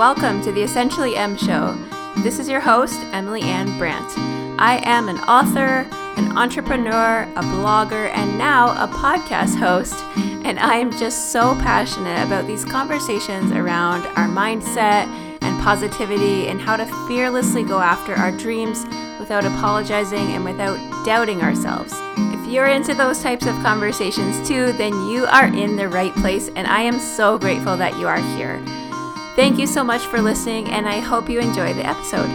Welcome to the Essentially M Show. This is your host, Emily Ann Brandt. I am an author, an entrepreneur, a blogger, and now a podcast host. And I am just so passionate about these conversations around our mindset and positivity and how to fearlessly go after our dreams without apologizing and without doubting ourselves. If you're into those types of conversations too, then you are in the right place, and I am so grateful that you are here. Thank you so much for listening, and I hope you enjoy the episode.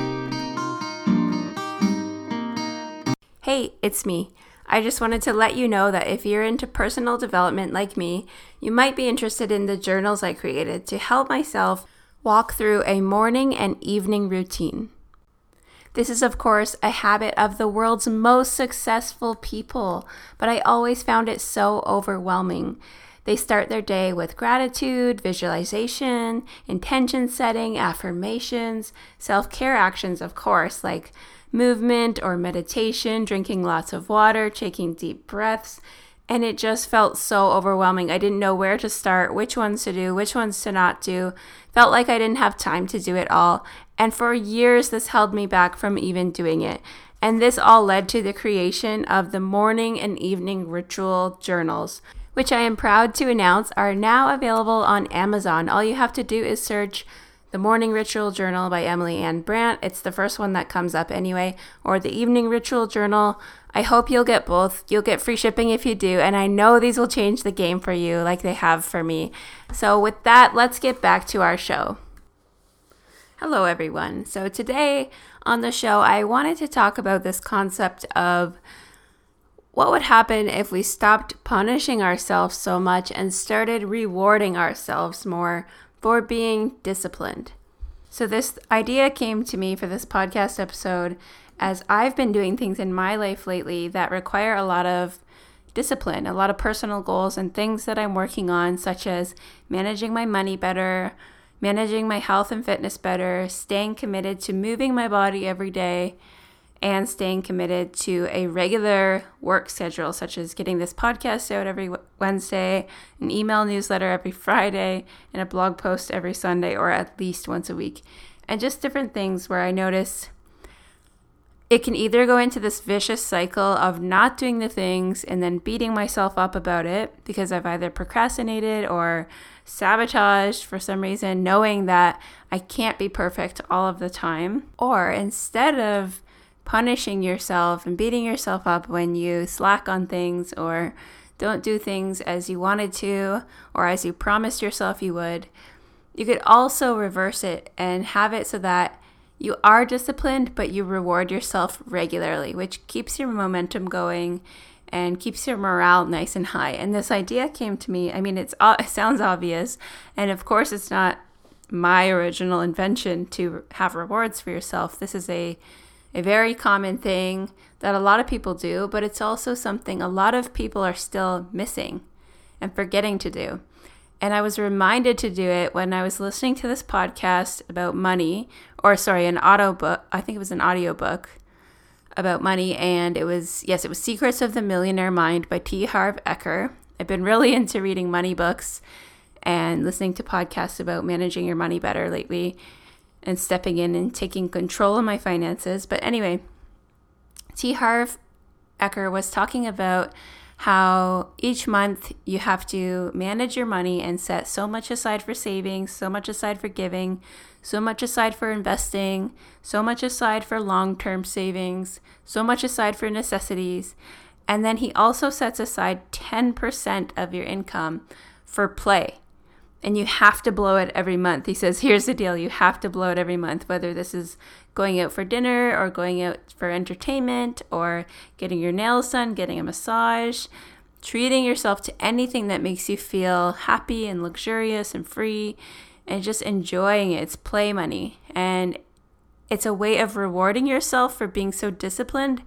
Hey, it's me. I just wanted to let you know that if you're into personal development like me, you might be interested in the journals I created to help myself walk through a morning and evening routine. This is, of course, a habit of the world's most successful people, but I always found it so overwhelming. They start their day with gratitude, visualization, intention setting, affirmations, self care actions, of course, like movement or meditation, drinking lots of water, taking deep breaths. And it just felt so overwhelming. I didn't know where to start, which ones to do, which ones to not do. Felt like I didn't have time to do it all. And for years, this held me back from even doing it. And this all led to the creation of the morning and evening ritual journals which I am proud to announce are now available on Amazon. All you have to do is search The Morning Ritual Journal by Emily Ann Brandt. It's the first one that comes up anyway, or The Evening Ritual Journal. I hope you'll get both. You'll get free shipping if you do, and I know these will change the game for you like they have for me. So, with that, let's get back to our show. Hello, everyone. So, today on the show, I wanted to talk about this concept of what would happen if we stopped punishing ourselves so much and started rewarding ourselves more for being disciplined? So, this idea came to me for this podcast episode as I've been doing things in my life lately that require a lot of discipline, a lot of personal goals, and things that I'm working on, such as managing my money better, managing my health and fitness better, staying committed to moving my body every day and staying committed to a regular work schedule, such as getting this podcast out every Wednesday, an email newsletter every Friday, and a blog post every Sunday, or at least once a week. And just different things where I notice it can either go into this vicious cycle of not doing the things and then beating myself up about it because I've either procrastinated or sabotaged for some reason, knowing that I can't be perfect all of the time. Or instead of punishing yourself and beating yourself up when you slack on things or don't do things as you wanted to or as you promised yourself you would. You could also reverse it and have it so that you are disciplined, but you reward yourself regularly, which keeps your momentum going and keeps your morale nice and high. And this idea came to me. I mean, it's it sounds obvious, and of course, it's not my original invention to have rewards for yourself. This is a a very common thing that a lot of people do, but it's also something a lot of people are still missing and forgetting to do. And I was reminded to do it when I was listening to this podcast about money, or sorry, an audio book. I think it was an audio book about money, and it was yes, it was Secrets of the Millionaire Mind by T. Harv Eker. I've been really into reading money books and listening to podcasts about managing your money better lately and stepping in and taking control of my finances. But anyway, T. Harv Eker was talking about how each month you have to manage your money and set so much aside for savings, so much aside for giving, so much aside for investing, so much aside for long term savings, so much aside for necessities. And then he also sets aside 10% of your income for play and you have to blow it every month. He says, here's the deal you have to blow it every month, whether this is going out for dinner or going out for entertainment or getting your nails done, getting a massage, treating yourself to anything that makes you feel happy and luxurious and free and just enjoying it. It's play money. And it's a way of rewarding yourself for being so disciplined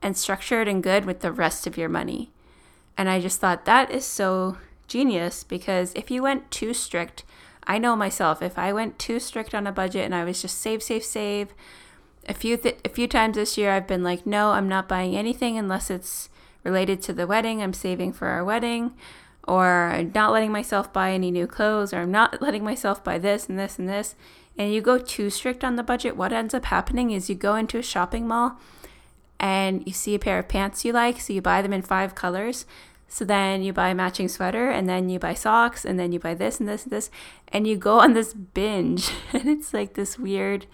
and structured and good with the rest of your money. And I just thought that is so genius because if you went too strict, I know myself, if I went too strict on a budget and I was just save, save, save, a few th- a few times this year I've been like, no, I'm not buying anything unless it's related to the wedding. I'm saving for our wedding. or I'm not letting myself buy any new clothes, or I'm not letting myself buy this and this and this, and you go too strict on the budget, what ends up happening is you go into a shopping mall and you see a pair of pants you like, so you buy them in five colors. So then you buy a matching sweater, and then you buy socks, and then you buy this and this and this, and you go on this binge. and it's like this weird,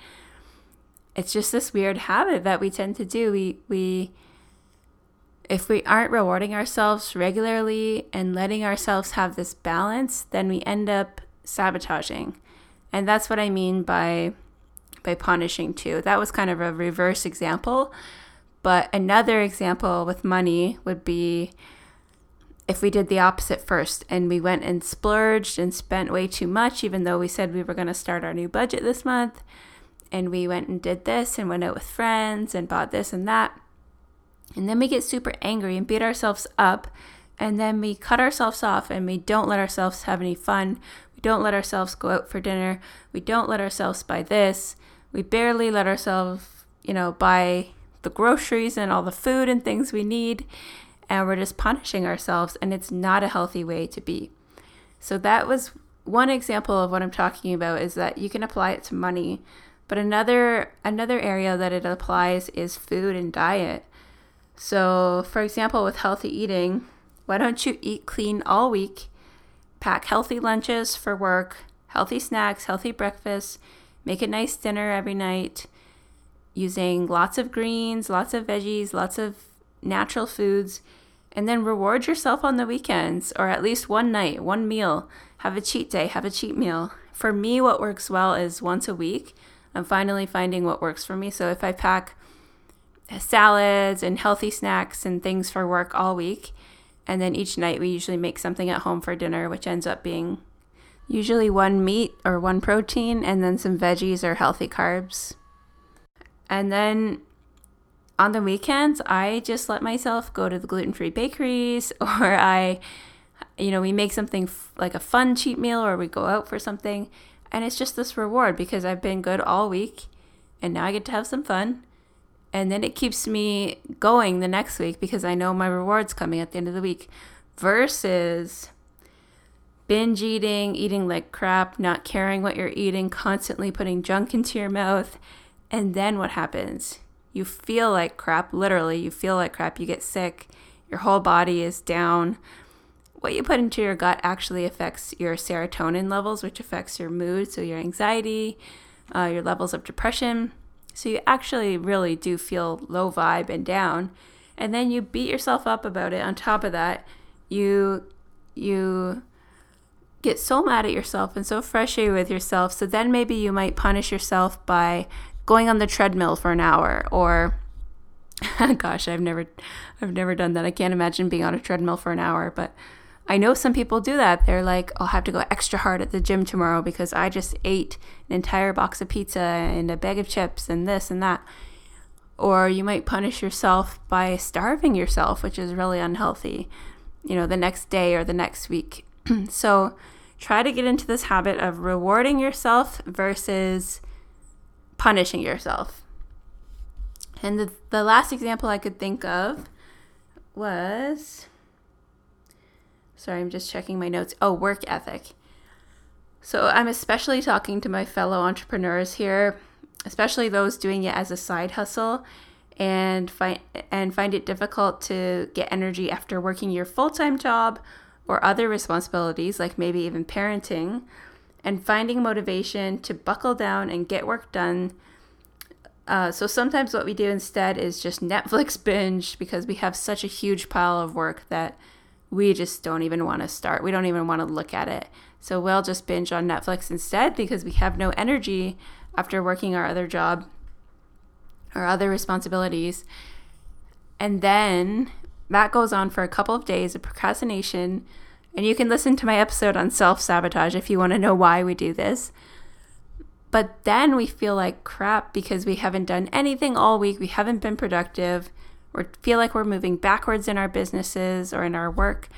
it's just this weird habit that we tend to do. We, we, if we aren't rewarding ourselves regularly and letting ourselves have this balance, then we end up sabotaging. And that's what I mean by by punishing too. That was kind of a reverse example. But another example with money would be if we did the opposite first and we went and splurged and spent way too much, even though we said we were going to start our new budget this month, and we went and did this and went out with friends and bought this and that. And then we get super angry and beat ourselves up, and then we cut ourselves off and we don't let ourselves have any fun. We don't let ourselves go out for dinner. We don't let ourselves buy this. We barely let ourselves, you know, buy the groceries and all the food and things we need, and we're just punishing ourselves, and it's not a healthy way to be. So that was one example of what I'm talking about is that you can apply it to money, but another another area that it applies is food and diet. So, for example, with healthy eating, why don't you eat clean all week? Pack healthy lunches for work, healthy snacks, healthy breakfasts, make a nice dinner every night, using lots of greens, lots of veggies, lots of natural foods, and then reward yourself on the weekends or at least one night, one meal. Have a cheat day, have a cheat meal. For me, what works well is once a week. I'm finally finding what works for me. So if I pack uh, salads and healthy snacks and things for work all week, and then each night we usually make something at home for dinner, which ends up being usually one meat or one protein, and then some veggies or healthy carbs. And then on the weekends, I just let myself go to the gluten free bakeries or I, you know, we make something f- like a fun cheat meal or we go out for something. And it's just this reward because I've been good all week and now I get to have some fun. And then it keeps me going the next week because I know my reward's coming at the end of the week versus binge eating, eating like crap, not caring what you're eating, constantly putting junk into your mouth and then what happens? You feel like crap, literally, you feel like crap. You get sick, your whole body is down. What you put into your gut actually affects your serotonin levels, which affects your mood, so your anxiety, uh, your levels of depression. So you actually really do feel low vibe and down. And then you beat yourself up about it. On top of that, you you get so mad at yourself and so frustrated with yourself. So then maybe you might punish yourself by going on the treadmill for an hour or gosh, I've never I've never done that. I can't imagine being on a treadmill for an hour, but I know some people do that. They're like, oh, I'll have to go extra hard at the gym tomorrow because I just ate an entire box of pizza and a bag of chips and this and that. Or you might punish yourself by starving yourself, which is really unhealthy, you know, the next day or the next week. so try to get into this habit of rewarding yourself versus punishing yourself. And the, the last example I could think of was sorry, I'm just checking my notes. Oh, work ethic. So I'm especially talking to my fellow entrepreneurs here, especially those doing it as a side hustle and find and find it difficult to get energy after working your full-time job or other responsibilities like maybe even parenting and finding motivation to buckle down and get work done. Uh, so sometimes what we do instead is just Netflix binge because we have such a huge pile of work that we just don't even want to start. We don't even want to look at it. So we'll just binge on Netflix instead because we have no energy after working our other job or other responsibilities. And then that goes on for a couple of days of procrastination and you can listen to my episode on self sabotage if you want to know why we do this. But then we feel like crap because we haven't done anything all week. We haven't been productive. We feel like we're moving backwards in our businesses or in our work.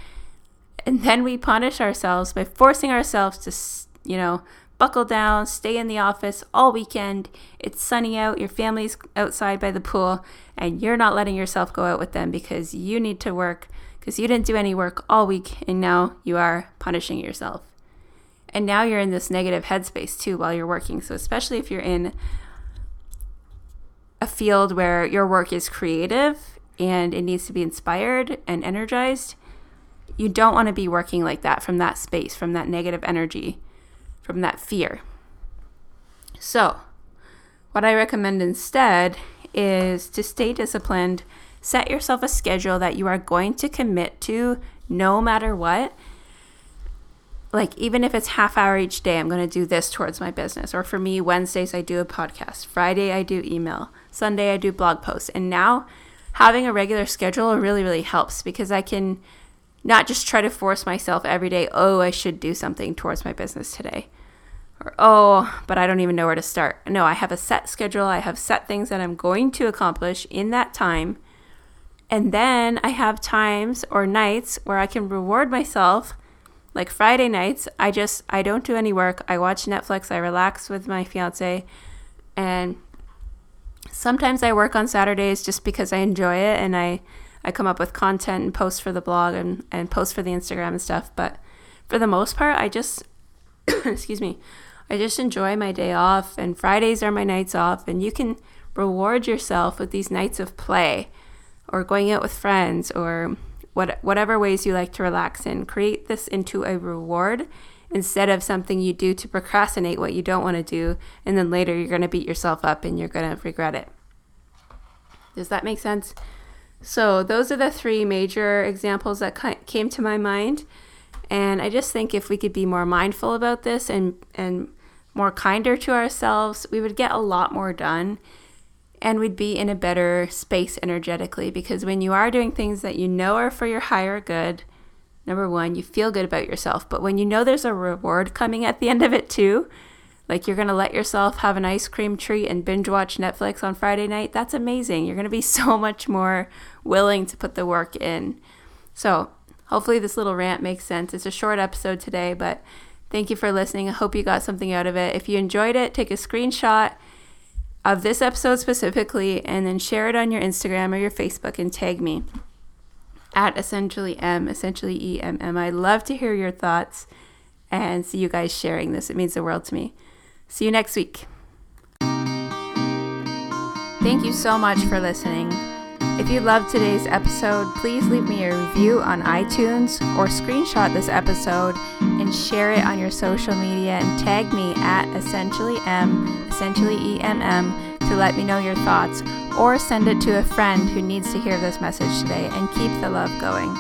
And then we punish ourselves by forcing ourselves to, you know, buckle down, stay in the office all weekend. It's sunny out, your family's outside by the pool, and you're not letting yourself go out with them because you need to work because you didn't do any work all week and now you are punishing yourself. And now you're in this negative headspace too while you're working. So, especially if you're in a field where your work is creative and it needs to be inspired and energized, you don't want to be working like that from that space, from that negative energy, from that fear. So, what I recommend instead is to stay disciplined, set yourself a schedule that you are going to commit to no matter what. Like, even if it's half hour each day, I'm going to do this towards my business. Or for me, Wednesdays, I do a podcast. Friday, I do email. Sunday, I do blog posts. And now, having a regular schedule really, really helps because I can not just try to force myself every day, oh, I should do something towards my business today. Or, oh, but I don't even know where to start. No, I have a set schedule. I have set things that I'm going to accomplish in that time. And then I have times or nights where I can reward myself. Like Friday nights, I just I don't do any work. I watch Netflix, I relax with my fiance, and sometimes I work on Saturdays just because I enjoy it and I I come up with content and post for the blog and, and post for the Instagram and stuff. But for the most part, I just, excuse me, I just enjoy my day off. And Fridays are my nights off. And you can reward yourself with these nights of play or going out with friends or what, whatever ways you like to relax in. Create this into a reward instead of something you do to procrastinate what you don't want to do. And then later you're going to beat yourself up and you're going to regret it. Does that make sense? So, those are the three major examples that came to my mind. And I just think if we could be more mindful about this and, and more kinder to ourselves, we would get a lot more done and we'd be in a better space energetically. Because when you are doing things that you know are for your higher good, number one, you feel good about yourself. But when you know there's a reward coming at the end of it too, like you're going to let yourself have an ice cream treat and binge watch Netflix on Friday night. That's amazing. You're going to be so much more willing to put the work in. So, hopefully, this little rant makes sense. It's a short episode today, but thank you for listening. I hope you got something out of it. If you enjoyed it, take a screenshot of this episode specifically and then share it on your Instagram or your Facebook and tag me at essentially M, essentially EMM. I'd love to hear your thoughts and see you guys sharing this. It means the world to me. See you next week. Thank you so much for listening. If you loved today's episode, please leave me a review on iTunes or screenshot this episode and share it on your social media and tag me at essentially M, essentially EMM to let me know your thoughts or send it to a friend who needs to hear this message today and keep the love going.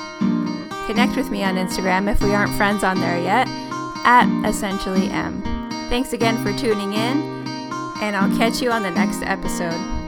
Connect with me on Instagram if we aren't friends on there yet at essentially M. Thanks again for tuning in, and I'll catch you on the next episode.